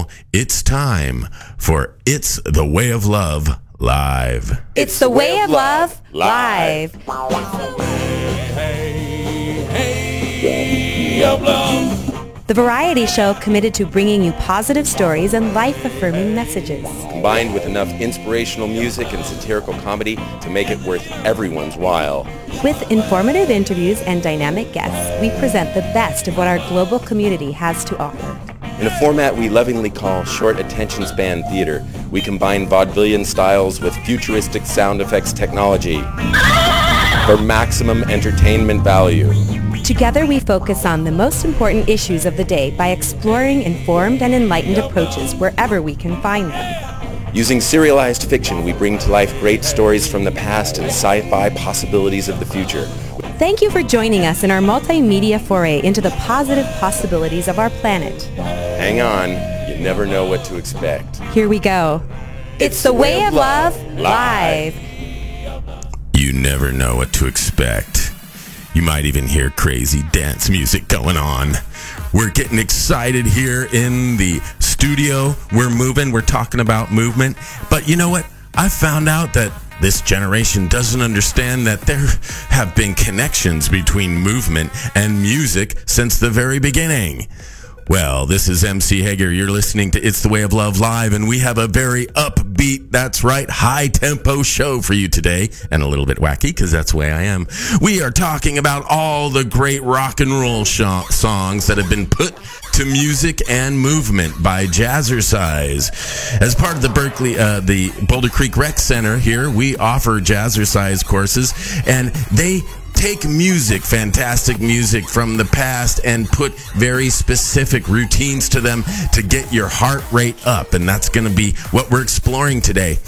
roll, it's time for It's the Way of Love Live. It's the way of love live. The variety show committed to bringing you positive stories and life-affirming messages. combined with enough inspirational music and satirical comedy to make it worth everyone's while. With informative interviews and dynamic guests, we present the best of what our global community has to offer. In a format we lovingly call short attention span theater, we combine vaudevillian styles with futuristic sound effects technology for maximum entertainment value. Together we focus on the most important issues of the day by exploring informed and enlightened approaches wherever we can find them. Using serialized fiction, we bring to life great stories from the past and sci-fi possibilities of the future. Thank you for joining us in our multimedia foray into the positive possibilities of our planet. Hang on, you never know what to expect. Here we go. It's the way of love live. You never know what to expect. You might even hear crazy dance music going on. We're getting excited here in the studio. We're moving. We're talking about movement. But you know what? I found out that this generation doesn't understand that there have been connections between movement and music since the very beginning. Well, this is MC Hager. You're listening to It's the Way of Love Live, and we have a very upbeat, that's right, high tempo show for you today, and a little bit wacky because that's the way I am. We are talking about all the great rock and roll sh- songs that have been put to music and movement by Jazzercise. As part of the Berkeley, uh, the Boulder Creek Rec Center here, we offer Jazzercise courses, and they take music, fantastic music from the past, and put very specific routines to them to get your heart rate up. And that's going to be what we're exploring today.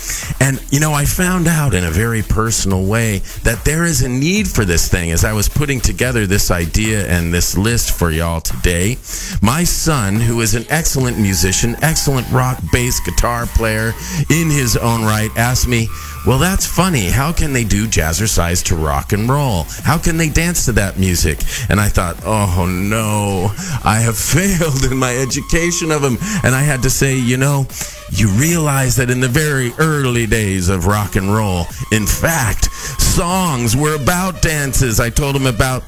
And, you know, I found out in a very personal way that there is a need for this thing as I was putting together this idea and this list for y'all today. My son, who is an excellent musician, excellent rock, bass, guitar player in his own right, asked me, well, that's funny. How can they do jazzercise to rock and roll? How can they dance to that music? And I thought, oh no, I have failed in my education of him. And I had to say, you know, you realize that in the very early days of rock and roll, in fact, songs were about dances. I told him about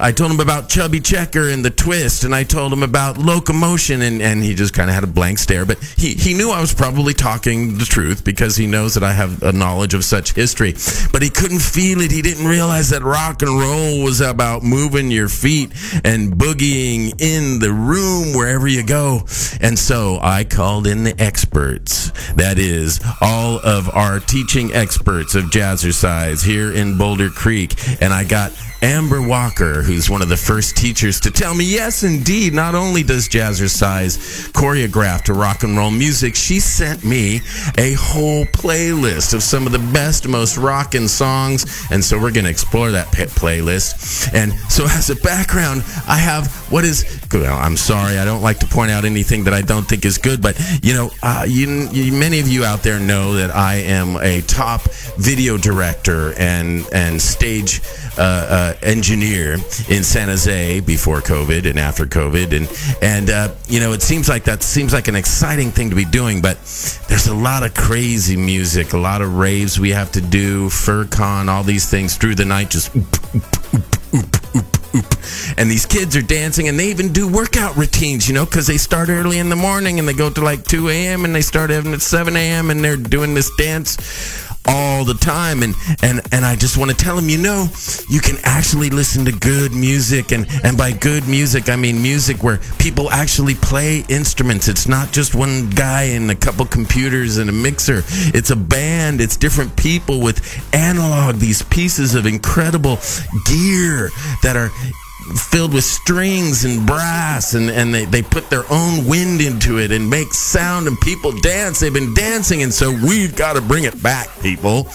I told him about Chubby Checker and the twist, and I told him about locomotion, and, and he just kind of had a blank stare. But he, he knew I was probably talking the truth because he knows that I have a knowledge of such history. But he couldn't feel it. He didn't realize that rock and roll was about moving your feet and boogieing in the room wherever you go. And so I called in the experts. That is, all of our teaching experts of jazzercise here in Boulder Creek. And I got Amber Walker, who's one of the first teachers to tell me, yes, indeed, not only does Jazzercise choreograph to rock and roll music, she sent me a whole playlist of some of the best, most rockin' songs. And so we're going to explore that pit playlist. And so as a background, I have what is, well, I'm sorry, I don't like to point out anything that I don't think is good, but you know, uh, you, you, many of you out there know that I am a top video director and, and stage uh, uh, engineer in San Jose before COVID and after COVID, and and uh, you know it seems like that seems like an exciting thing to be doing, but there's a lot of crazy music, a lot of raves we have to do, FurCon, all these things through the night, just. Oop, oop, oop. And these kids are dancing and they even do workout routines, you know, because they start early in the morning and they go to like 2 a.m. and they start having at 7 a.m. and they're doing this dance all the time. And and and I just want to tell them you know you can actually listen to good music. And and by good music I mean music where people actually play instruments. It's not just one guy and a couple computers and a mixer. It's a band. It's different people with analog these pieces of incredible gear that are filled with strings and brass and, and they, they put their own wind into it and make sound and people dance. They've been dancing and so we've got to bring it back people.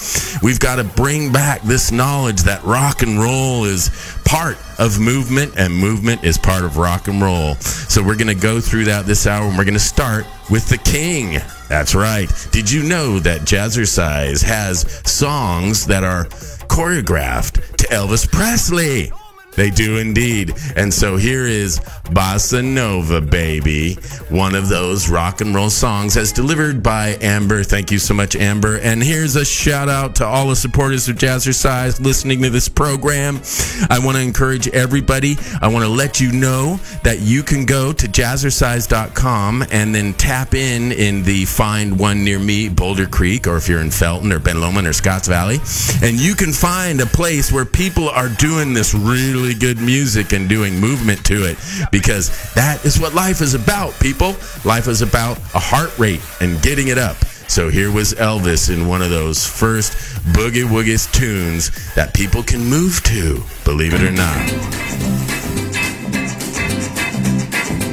We've got to bring back this knowledge that rock and roll is part of movement and movement is part of rock and roll. So we're going to go through that this hour and we're going to start with the king. That's right. Did you know that jazzercise has songs that are choreographed to elvis presley they do indeed. And so here is Bossa Nova, baby. One of those rock and roll songs as delivered by Amber. Thank you so much, Amber. And here's a shout out to all the supporters of Jazzercise listening to this program. I want to encourage everybody. I want to let you know that you can go to jazzercise.com and then tap in in the Find One Near Me, Boulder Creek, or if you're in Felton or Ben Lomond or Scotts Valley, and you can find a place where people are doing this really good music and doing movement to it because that is what life is about, people. Life is about a heart rate and getting it up. So here was Elvis in one of those first boogie woogie tunes that people can move to, believe it or not.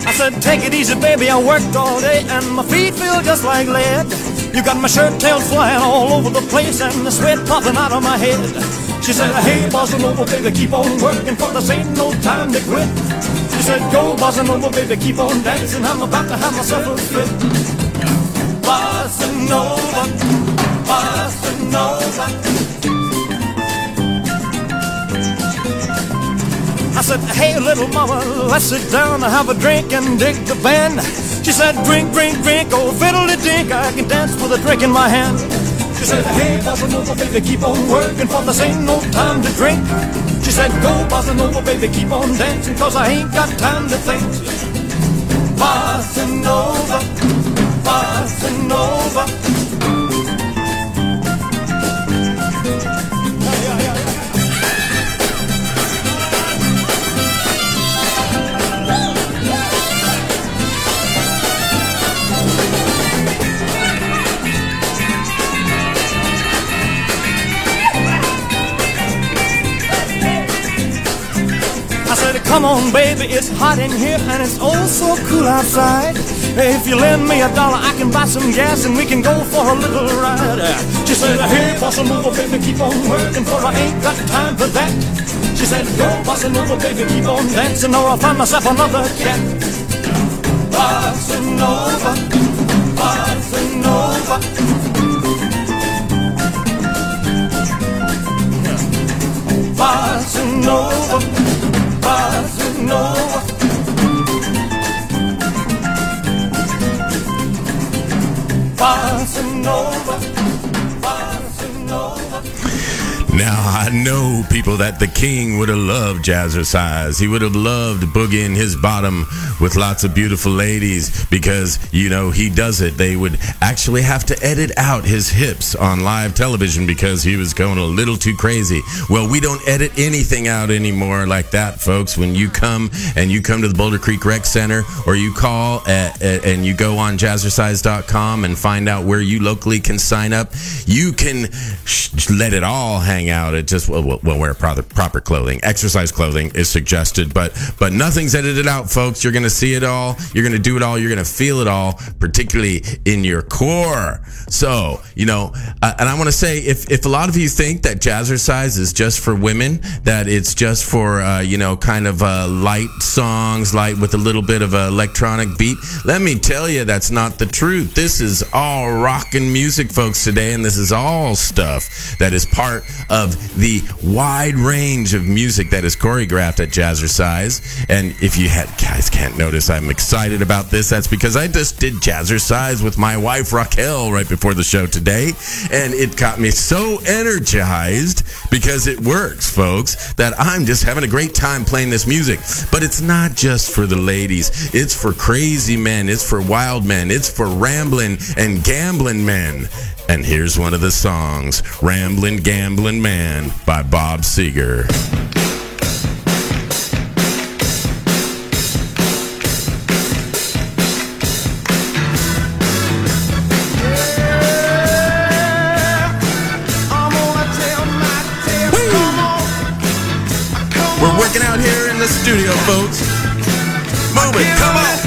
I said, take it easy, baby. I worked all day and my feet feel just like lead. You got my shirt tails flying all over the place and the sweat popping out of my head. She said, hey, bossa nova, baby, keep on working for this ain't no time to quit. Said, go, bossa nova, baby, keep on dancing. I'm about to have myself a fit. Bossa nova. I said, hey, little mama, let's sit down and have a drink and dig the band. She said, drink, drink, drink, oh, fiddly dink, I can dance with a drink in my hand. She said, hey, bossa nova, baby, keep on working, for this ain't no time to drink. She said, go, bossa nova, baby, keep on dancing, cause I ain't got time to think. Bossa nova, bossa nova. Come on, baby, it's hot in here and it's oh so cool outside. If you lend me a dollar, I can buy some gas and we can go for a little ride. She said, hey, bossa nova, baby, keep on working for I ain't got time for that. She said, go, bossa nova, baby, keep on dancing or I'll find myself another cat. Bossa nova, bossa nova. Bossa nova, bossa nova. Bossa nova. Now I know people that the king would have loved jazzercise. He would have loved boogieing his bottom with lots of beautiful ladies because you know he does it. They would actually have to edit out his hips on live television because he was going a little too crazy. Well, we don't edit anything out anymore like that, folks. When you come and you come to the Boulder Creek Rec Center or you call at, at- and you go on jazzercise.com and find out where you locally can sign up, you can sh- let it all hang out. It just will well, wear proper, proper clothing. Exercise clothing is suggested, but but nothing's edited out, folks. You're gonna see it all. You're gonna do it all. You're gonna feel it all, particularly in your core. So you know, uh, and I want to say if if a lot of you think that jazzercise is just for women, that it's just for uh, you know kind of uh, light songs, light with a little bit of a electronic beat, let me tell you that's not the truth. This is all rockin' music, folks, today, and this is all stuff that is part of the wide range of music that is choreographed at Jazzercise. And if you had guys can't notice, I'm excited about this. That's because I just did Jazzercise with my wife Raquel right before the show today, and it got me so energized because it works, folks. That I'm just having a great time playing this music. But it's not just for the ladies. It's for crazy men. It's for wild men. It's for rambling and gambling men. And here's one of the songs, Ramblin' Gamblin' Man by Bob Seger. We're working out here in the studio, folks. Move it, come on.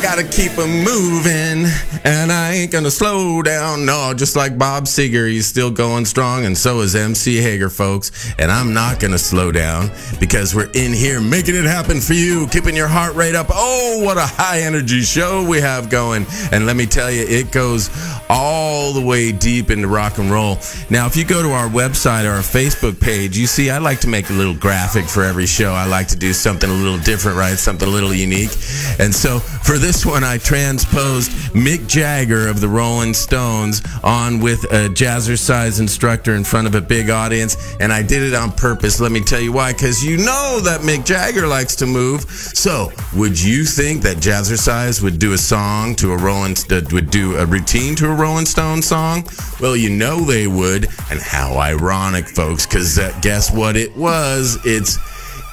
acá. Keep 'em moving, and I ain't gonna slow down. No, just like Bob Seger, he's still going strong, and so is MC Hager, folks. And I'm not gonna slow down because we're in here making it happen for you, keeping your heart rate up. Oh, what a high energy show we have going. And let me tell you, it goes all the way deep into rock and roll. Now, if you go to our website or our Facebook page, you see I like to make a little graphic for every show. I like to do something a little different, right? Something a little unique. And so for this one, I transposed Mick Jagger of the Rolling Stones on with a jazzercise instructor in front of a big audience. And I did it on purpose. Let me tell you why. Because you know that Mick Jagger likes to move. So would you think that jazzercise would do a song to a Rolling, uh, would do a routine to a Rolling Stone song? Well, you know they would. And how ironic, folks, because uh, guess what it was? It's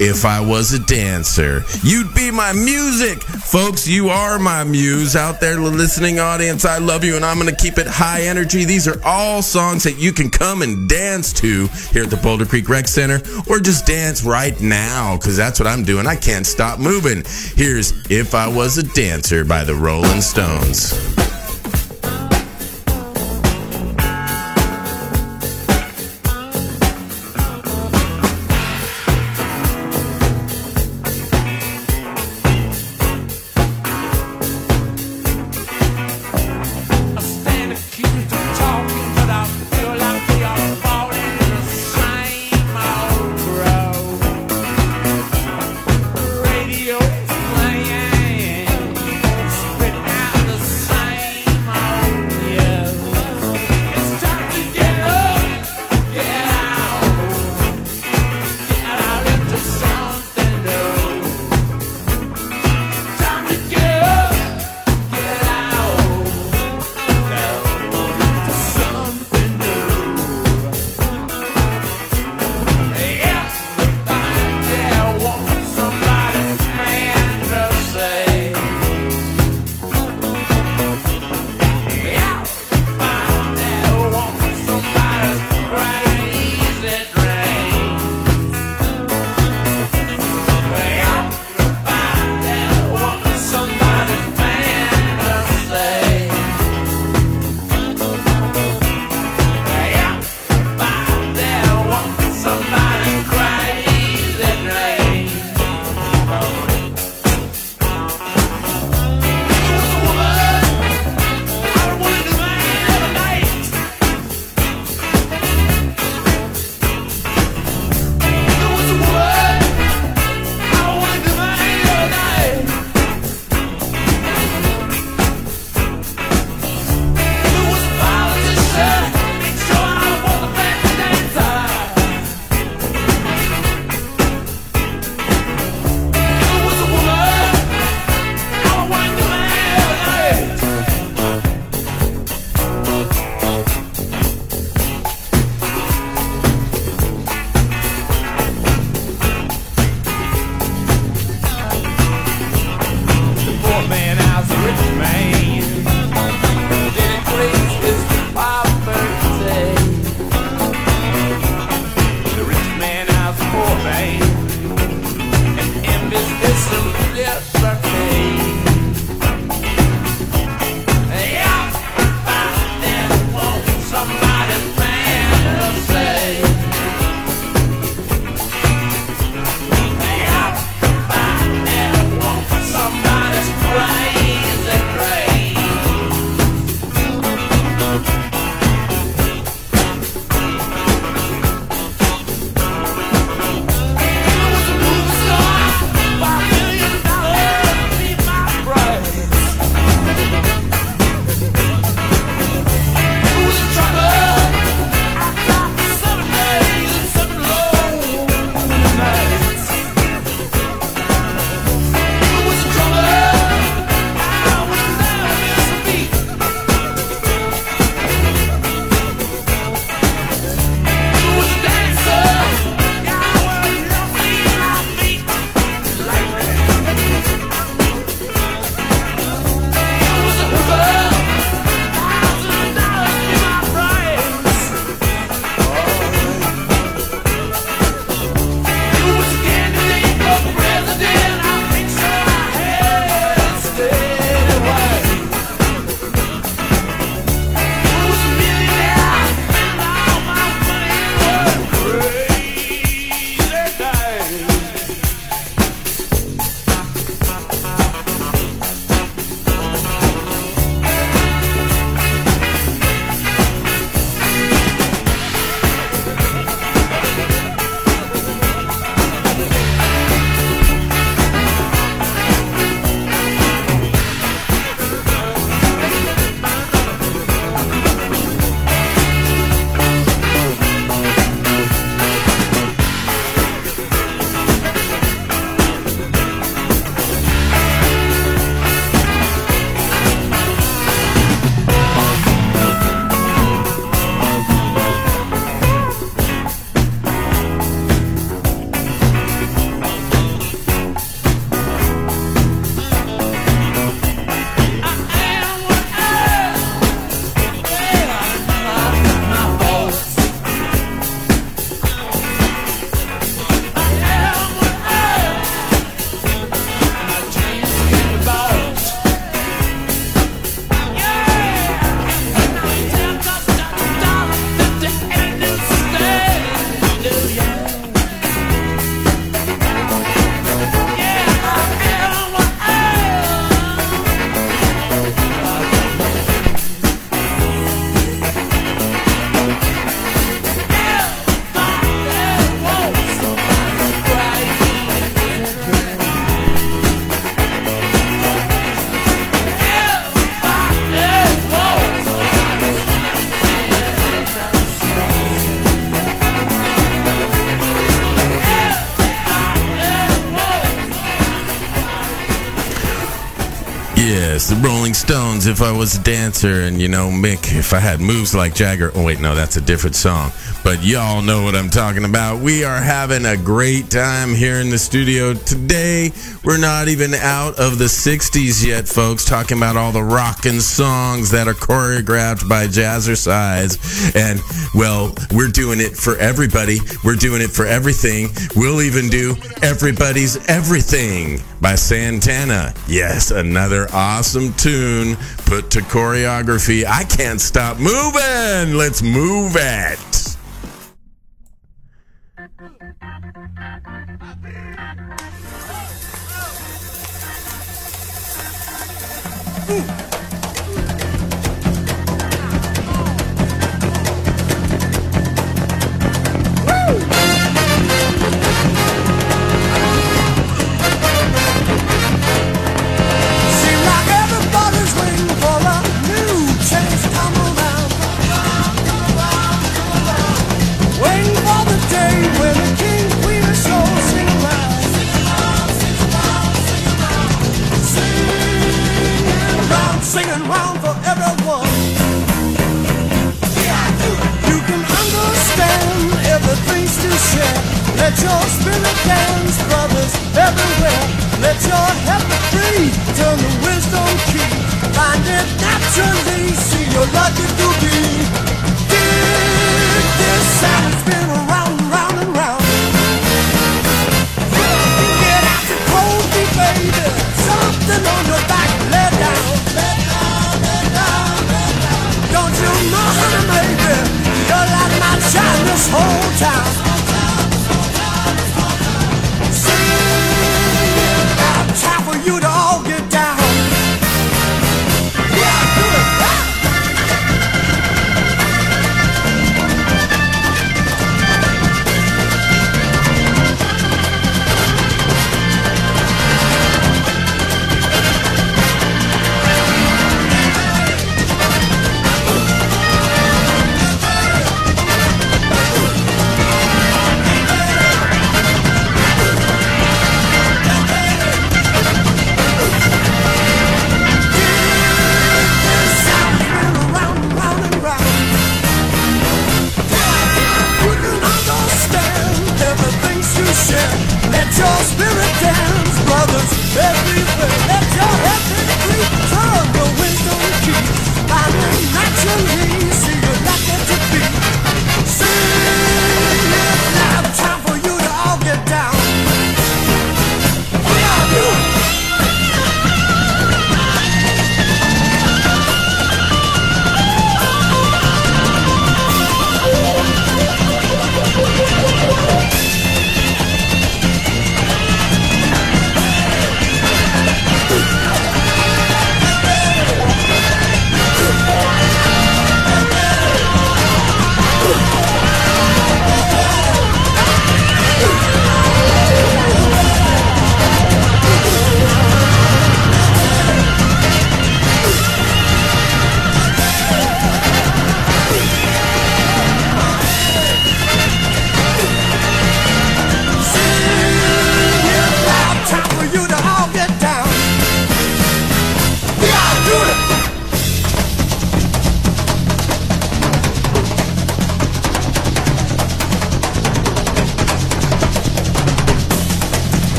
if I was a dancer. You'd be my music. Folks, you are my muse out there, the listening audience. I love you and I'm going to keep it high energy. These are all songs that you can come and dance to here at the Boulder Creek Rec Center or just dance right now because that's what I'm doing. I can't stop moving. Here's If I Was a Dancer by the Rolling Stones. If I was a dancer, and you know, Mick, if I had moves like Jagger. Oh, wait, no, that's a different song. But y'all know what I'm talking about. We are having a great time here in the studio today. We're not even out of the 60s yet, folks, talking about all the rockin' songs that are choreographed by Jazzercise. And, well, we're doing it for everybody. We're doing it for everything. We'll even do Everybody's Everything by Santana. Yes, another awesome tune put to choreography. I can't stop moving. Let's move it.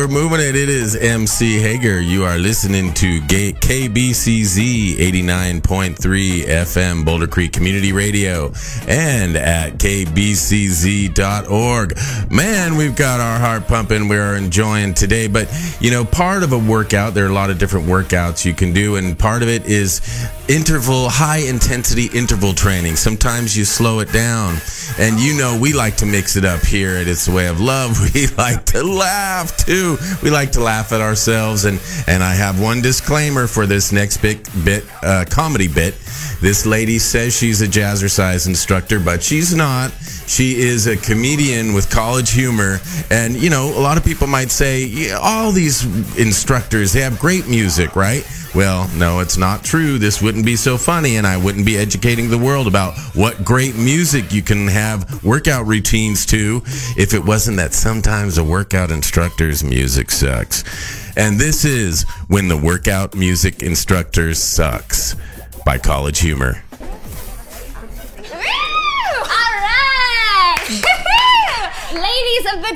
We're moving it. It is MC Hager. You are listening to KBCZ 89.3 FM Boulder Creek Community Radio and at kbcz.org. Man, we've got our heart pumping. We're enjoying today. But, you know, part of a workout, there are a lot of different workouts you can do, and part of it is interval, high intensity interval training. Sometimes you slow it down. And you know, we like to mix it up here at It's a Way of Love. We like to laugh too. We like to laugh at ourselves. And, and I have one disclaimer for this next bit, bit uh, comedy bit. This lady says she's a jazzercise instructor, but she's not. She is a comedian with college humor. And, you know, a lot of people might say, yeah, all these instructors, they have great music, right? Well, no, it's not true. This wouldn't be so funny, and I wouldn't be educating the world about what great music you can have workout routines too if it wasn't that sometimes a workout instructor's music sucks. And this is When the Workout Music Instructor Sucks by College Humor.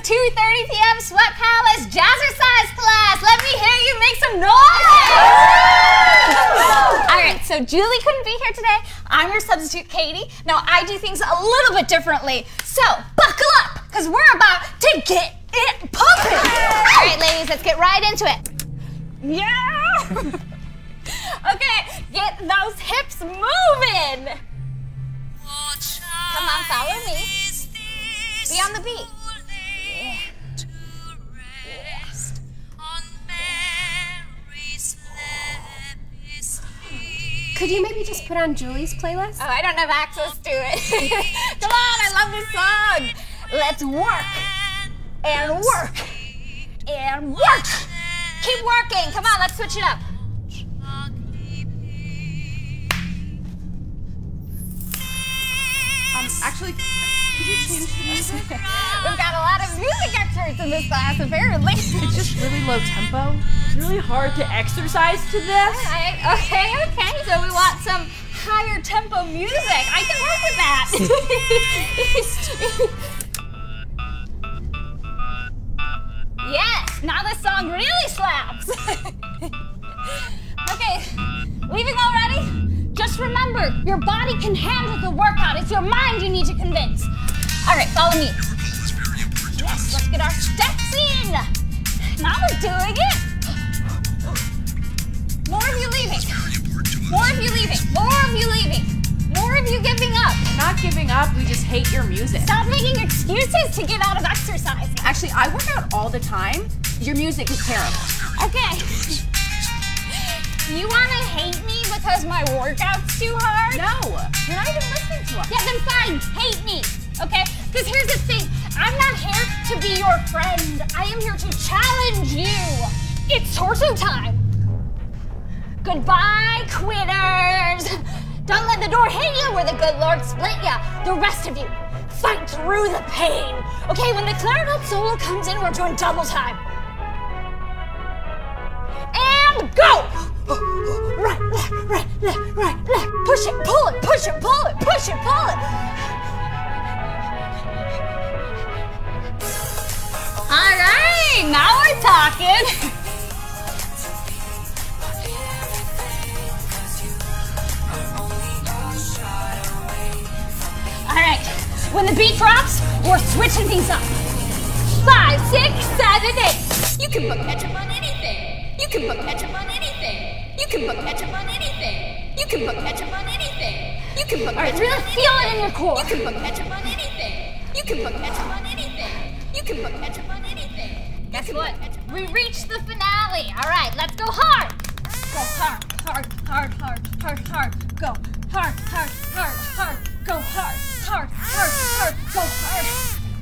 2.30 p.m. Sweat Palace Jazzercise class, let me hear you make some noise! All right, so Julie couldn't be here today. I'm your substitute, Katie. Now, I do things a little bit differently. So, buckle up, because we're about to get it pumping! All right, ladies, let's get right into it. Yeah! okay, get those hips moving! Come on, follow me. Be on the beat. Could you maybe just put on Julie's playlist? Oh, I don't have access to it. Come on, I love this song. Let's work and work and work. Keep working. Come on, let's switch it up. Um, actually, could you change the music? We've got a lot of music experts in this class, apparently. It's just really low tempo. It's really hard to exercise to this. Alright, okay, okay. So we want some higher tempo music. I can work with that. yes, now this song really slaps. okay, leaving already? Just remember, your body can handle the workout. It's your mind you need to convince. All right, follow me. Yes, let's get our steps in. Now we're doing it. More of you leaving. More of you leaving. More of you leaving. More of you giving up. Not giving up, we just hate your music. Stop making excuses to get out of exercise. Actually, I work out all the time. Your music is terrible. Okay. You want to hate me because my workout's too hard? No, you're not even listening to us. Yeah, then fine. Hate me. Okay? Because here's the thing I'm not here to be your friend. I am here to challenge you. It's torso time. Goodbye, quitters. Don't let the door hit you where the good Lord split ya. The rest of you, fight through the pain. Okay, when the clarinet solo comes in, we're doing double time. And go! Right, left, right, left, right, left. Push it, pull it, push it, pull it, push it, pull it. All right, now we're talking. All right, when the beat drops, we're switching things up. Five, six, seven, eight. You can book ketchup on anything. You can book ketchup on anything. You can book ketchup on anything. You can book ketchup on anything. You can book. All right, really feel it in your core. You can book ketchup on anything. You can book ketchup on anything. You can book ketchup on anything. Guess what? We reached the finale. All right, let's go hard. Go hard, hard, hard, hard, hard, hard. Go hard, hard, hard, hard. Go hard, hard, hard, hard. Go hard,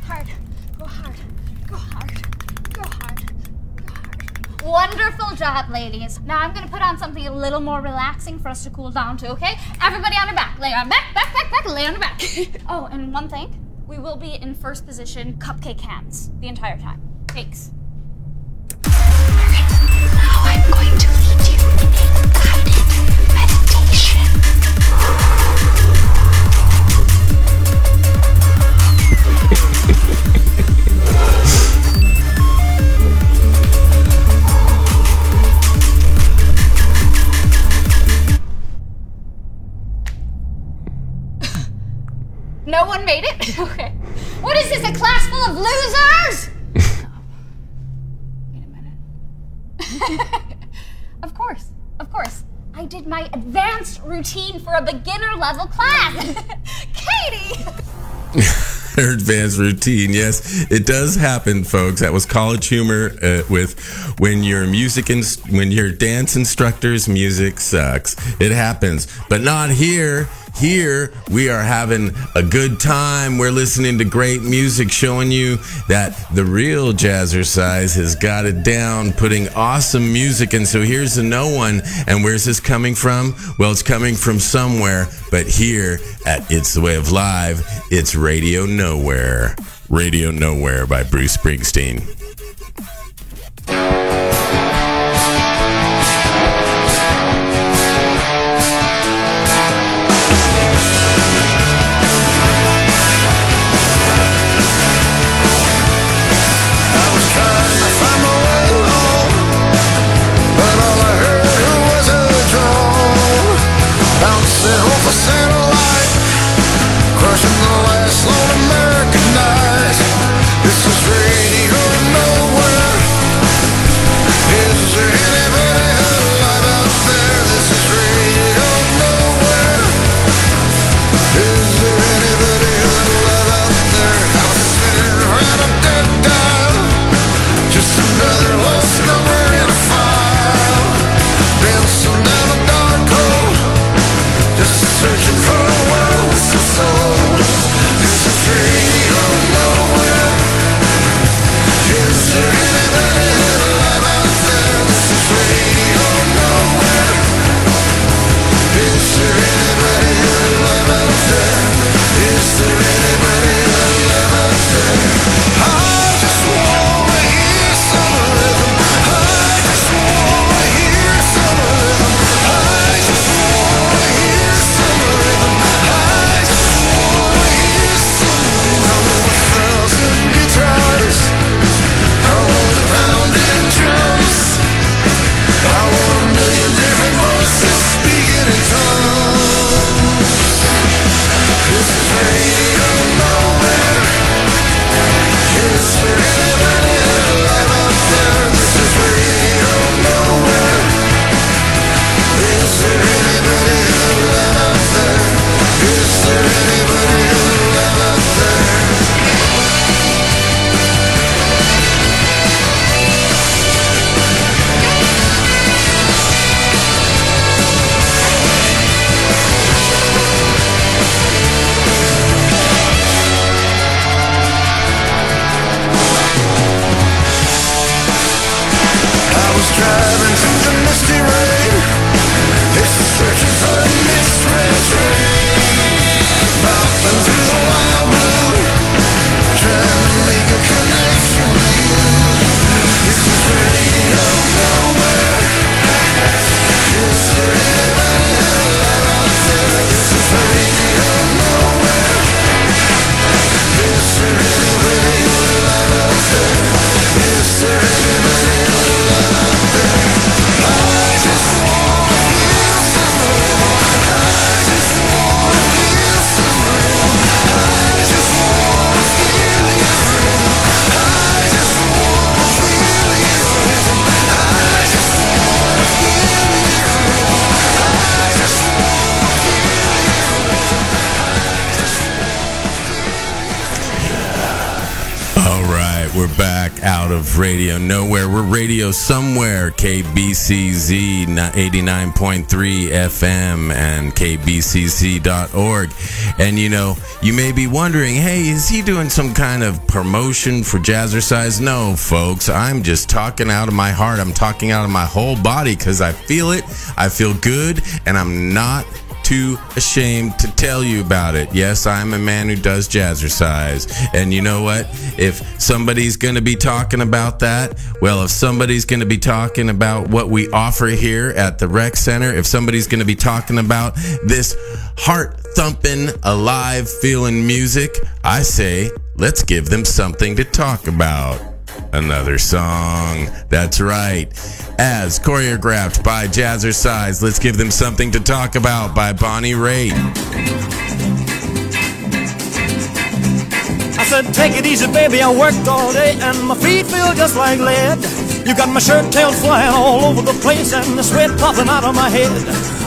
hard, Wonderful job, ladies. Now I'm gonna put on something a little more relaxing for us to cool down to, okay? Everybody on your back. Lay on back, back, back, back, lay on your back. oh, and one thing. We will be in first position cupcake hands the entire time. Thanks. Now I'm going to lead you in a guided meditation. No one made it? okay. What is this, a class full of losers? Wait a minute. of course, of course. I did my advanced routine for a beginner level class. Katie! Her advanced routine. Yes, it does happen, folks. That was college humor uh, with when your music ins- when your dance instructor's music sucks. It happens, but not here. Here we are having a good time. We're listening to great music, showing you that the real Jazzercise has got it down, putting awesome music. And so here's the no one. And where's this coming from? Well, it's coming from somewhere, but here at It's the Way of Live, it's Radio Nowhere. Radio Nowhere by Bruce Springsteen. Somewhere, KBCZ 89.3 FM and KBCZ.org. And you know, you may be wondering, hey, is he doing some kind of promotion for Jazzercise? No, folks, I'm just talking out of my heart. I'm talking out of my whole body because I feel it, I feel good, and I'm not too ashamed to tell you about it. Yes, I'm a man who does jazzercise. And you know what? If somebody's going to be talking about that, well, if somebody's going to be talking about what we offer here at the rec center, if somebody's going to be talking about this heart thumping, alive feeling music, I say, let's give them something to talk about. Another song. That's right. As choreographed by Jazzercise, let's give them something to talk about by Bonnie Raitt. Said, take it easy, baby. I worked all day and my feet feel just like lead. You got my shirt tails flying all over the place and the sweat popping out of my head.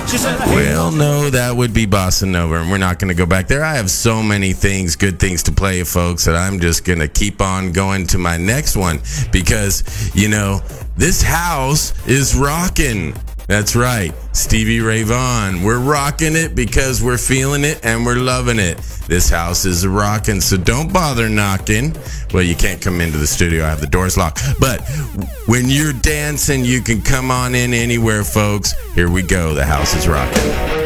She said, hey, Well, no, that would be Bossa Nova, and we're not going to go back there. I have so many things, good things to play, folks, that I'm just going to keep on going to my next one because, you know, this house is rocking. That's right, Stevie Ray Vaughan. We're rocking it because we're feeling it and we're loving it. This house is rocking, so don't bother knocking. Well, you can't come into the studio, I have the doors locked. But when you're dancing, you can come on in anywhere, folks. Here we go, the house is rocking.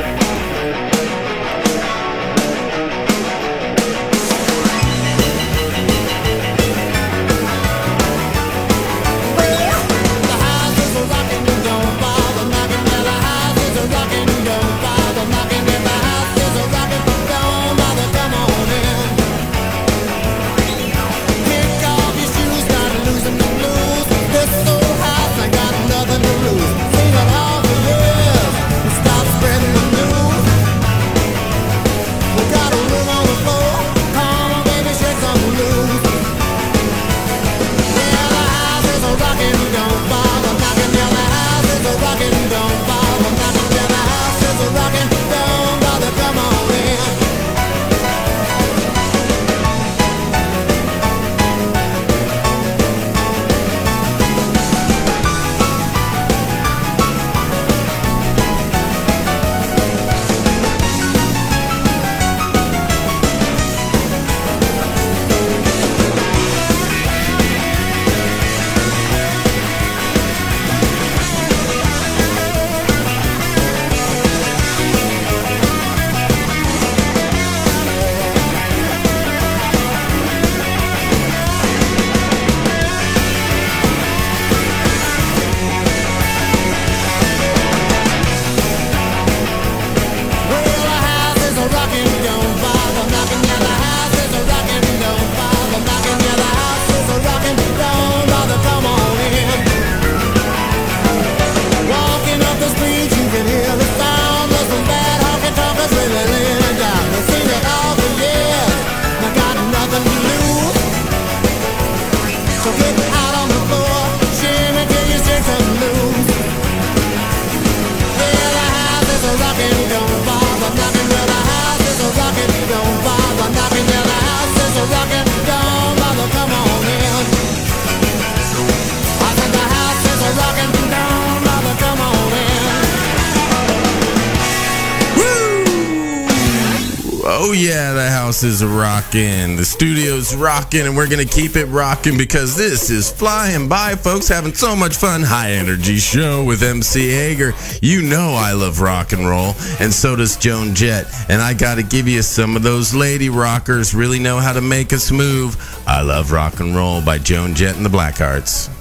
House is rocking. The studio's rocking, and we're gonna keep it rocking because this is flying by, folks. Having so much fun. High energy show with MC Hager. You know I love rock and roll, and so does Joan Jett. And I gotta give you some of those lady rockers really know how to make us move. I love rock and roll by Joan Jett and the Blackhearts.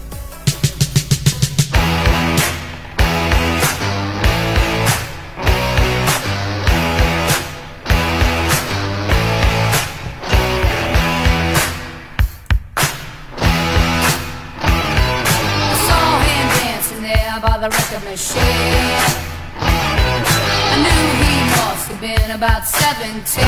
17. He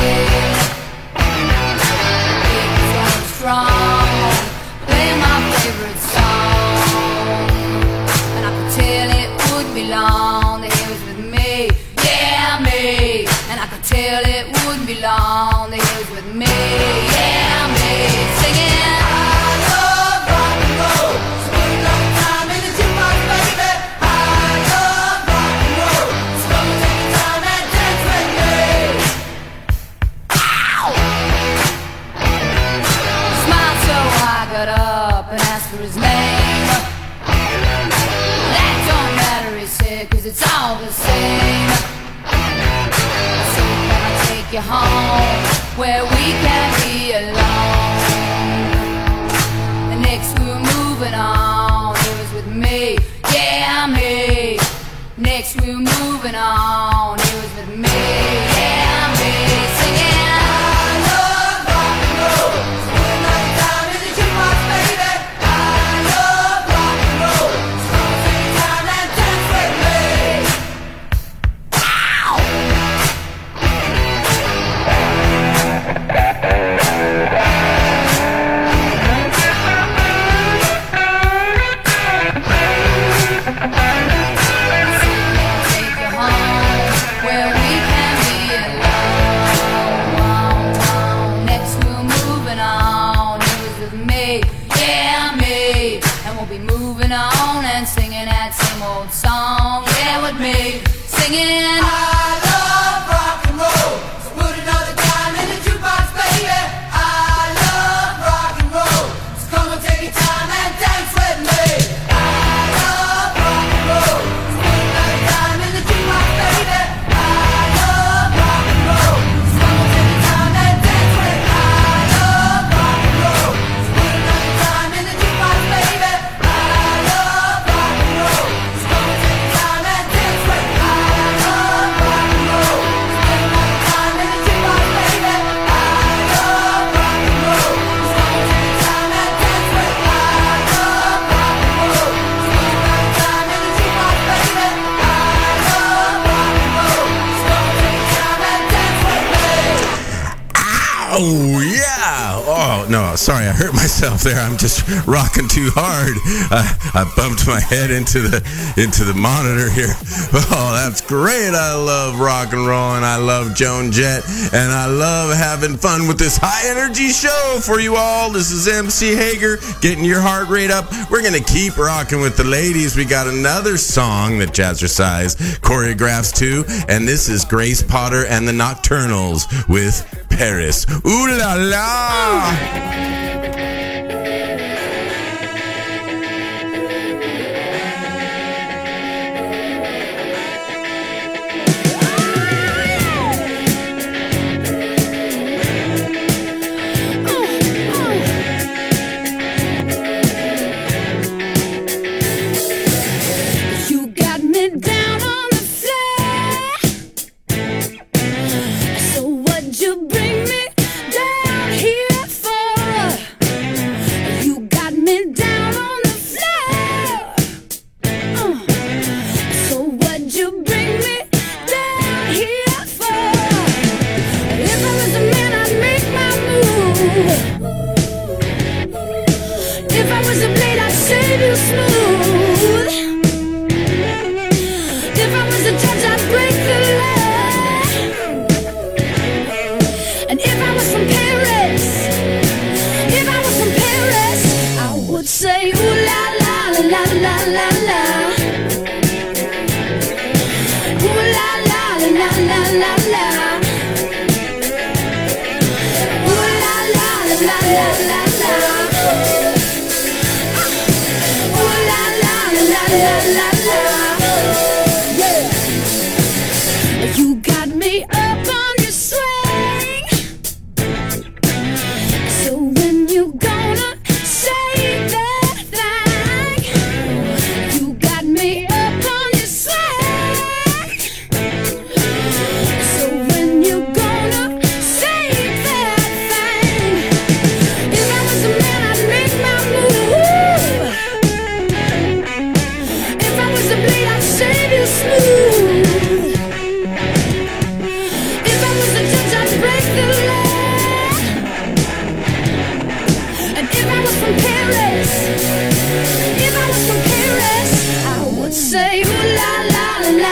myself there. I'm just rocking too hard. I, I bumped my head into the into the monitor here. Oh, that's great. I love rock and roll, and I love Joan Jett, and I love having fun with this high energy show for you all. This is MC Hager getting your heart rate up. We're gonna keep rocking with the ladies. We got another song that Jazzercise choreographs to, and this is Grace Potter and the Nocturnals with Paris. Ooh la la!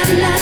la la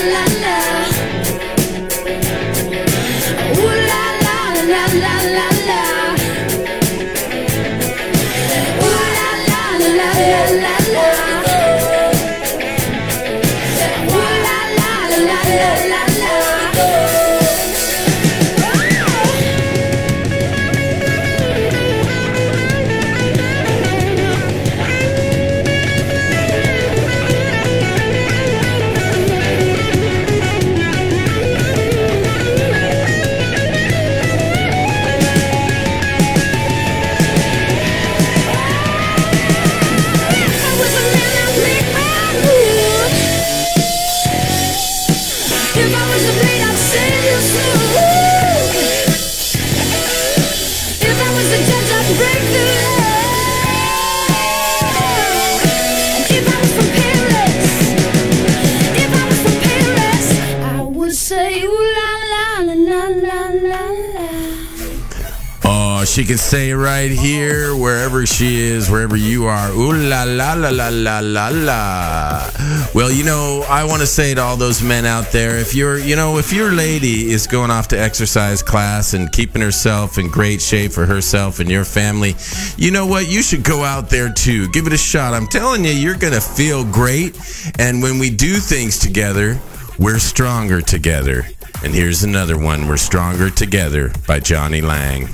she can stay right here, wherever she is, wherever you are. Ooh la la la la la la la. Well, you know, I want to say to all those men out there, if you're, you know, if your lady is going off to exercise class and keeping herself in great shape for herself and your family, you know what? You should go out there too. Give it a shot. I'm telling you, you're gonna feel great. And when we do things together, we're stronger together. And here's another one We're Stronger Together by Jonny Lang.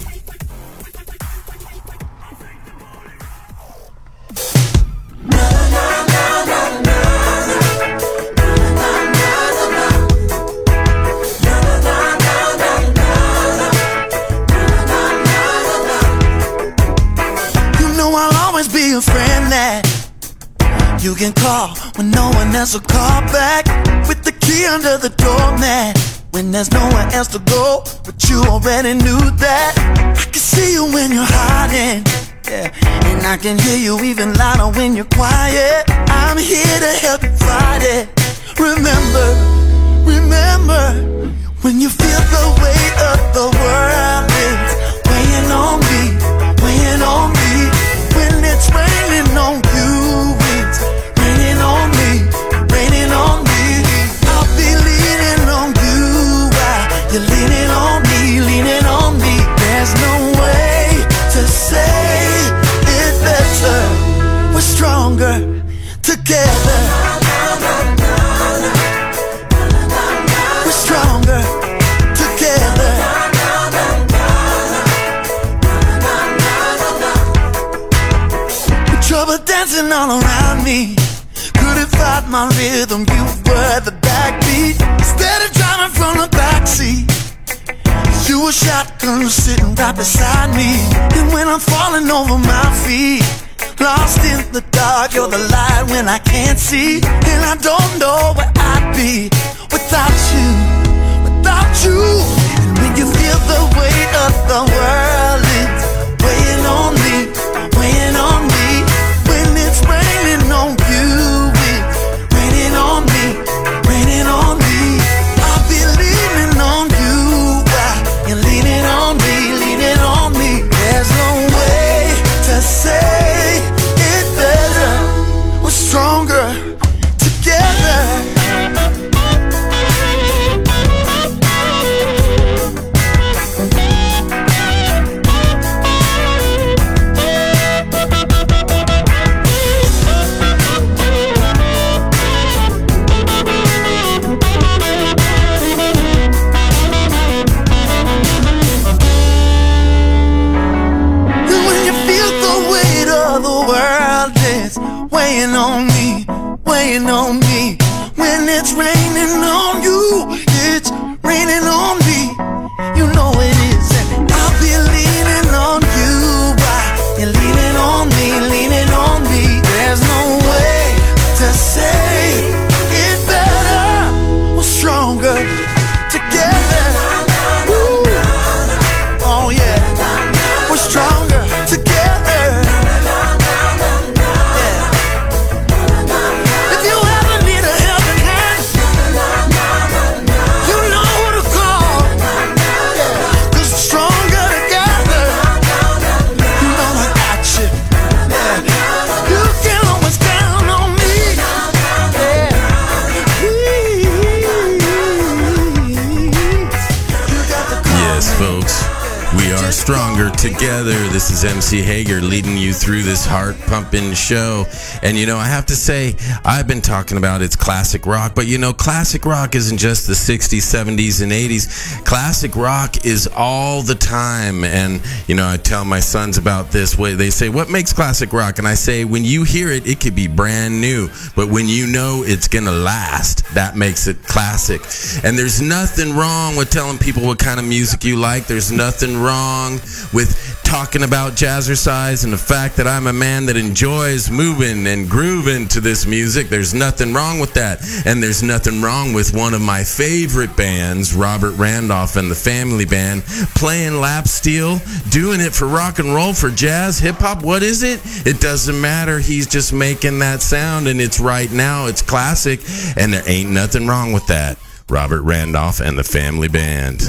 A friend that you can call when no one else will call back. With the key under the doormat when there's nowhere else to go. But you already knew that. I can see you when you're hiding. Yeah. And I can hear you even louder when you're quiet. I'm here to help you fight it. Remember, remember when you feel the weight of the world dancing all around me. Couldn't find my rhythm, you were the backbeat. Instead of driving from the backseat, you were shotgun sitting right beside me. And when I'm falling over my feet, lost in the dark, you're the light when I can't see. And I don't know where I'd be without you, without you. And when you feel the weight of the world is weighing on me, pumping show. And you know, I have to say, I've been talking about it's classic rock, but you know, classic rock isn't just the 60s, 70s, and 80s. Classic rock is all the time. And you know, I tell my sons about this way. They say, What makes classic rock? And I say, When you hear it, it could be brand new, but when you know it's gonna last, that makes it classic. And there's nothing wrong with telling people what kind of music you like. There's nothing wrong with talking about jazzercise and the fact that I'm a man that enjoys moving and grooving to this music. There's nothing wrong with that. And there's nothing wrong with one of my favorite bands, Robert Randolph and the Family Band, playing lap steel, doing it for rock and roll, for jazz, hip hop. What is it? It doesn't matter. He's just making that sound and it's right now. It's classic and there ain't nothing wrong with that. Robert Randolph and the Family Band.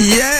Yeah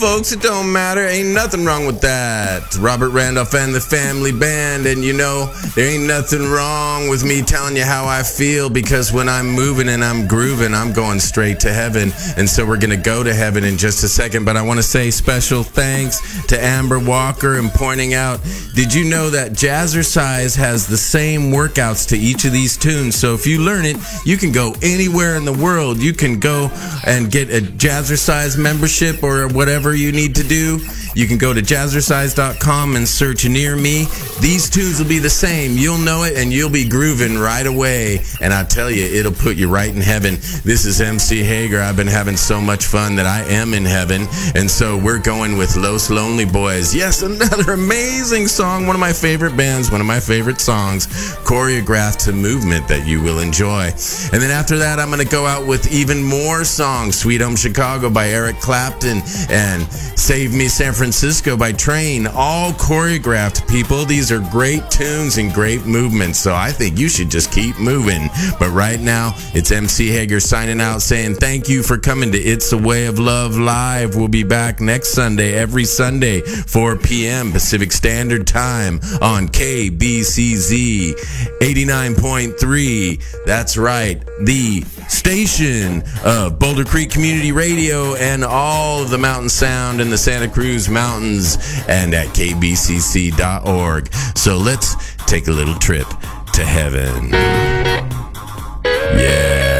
folks. It don't matter. Ain't nothing wrong with that. Robert Randolph and the Family Band. And you know, there ain't nothing wrong with me telling you how I feel because when I'm moving and I'm grooving, I'm going straight to heaven. And so we're going to go to heaven in just a second. But I want to say special thanks to Amber Walker and pointing out did you know that Jazzercise has the same workouts to each of these tunes? So if you learn it, you can go anywhere in the world. You can go and get a Jazzercise membership or whatever you need to do. You can go to jazzercise.com and search near me. These tunes will be the same. You'll know it and you'll be grooving right away. And I tell you, it'll put you right in heaven. This is MC Hager. I've been having so much fun that I am in heaven. And so we're going with Los Lonely Boys. Yes, another amazing song. One of my favorite bands, one of my favorite songs, choreographed to movement that you will enjoy. And then after that, I'm going to go out with even more songs. Sweet Home Chicago by Eric Clapton and Save Me San Francisco by Train. All choreographed, people. These are great tunes and great movements. So I think you should just keep moving. But right now, it's MC Hager signing out saying thank you for coming to It's a Way of Love Live. We'll be back next Sunday, every Sunday, 4 p.m. Pacific Standard Time on KBCZ 89.3. That's right, the station of Boulder Creek Community Radio and all of the Mountain Sound in the Santa Cruz Mountains and at kbcz.org. So let's take a little trip to heaven. Yeah.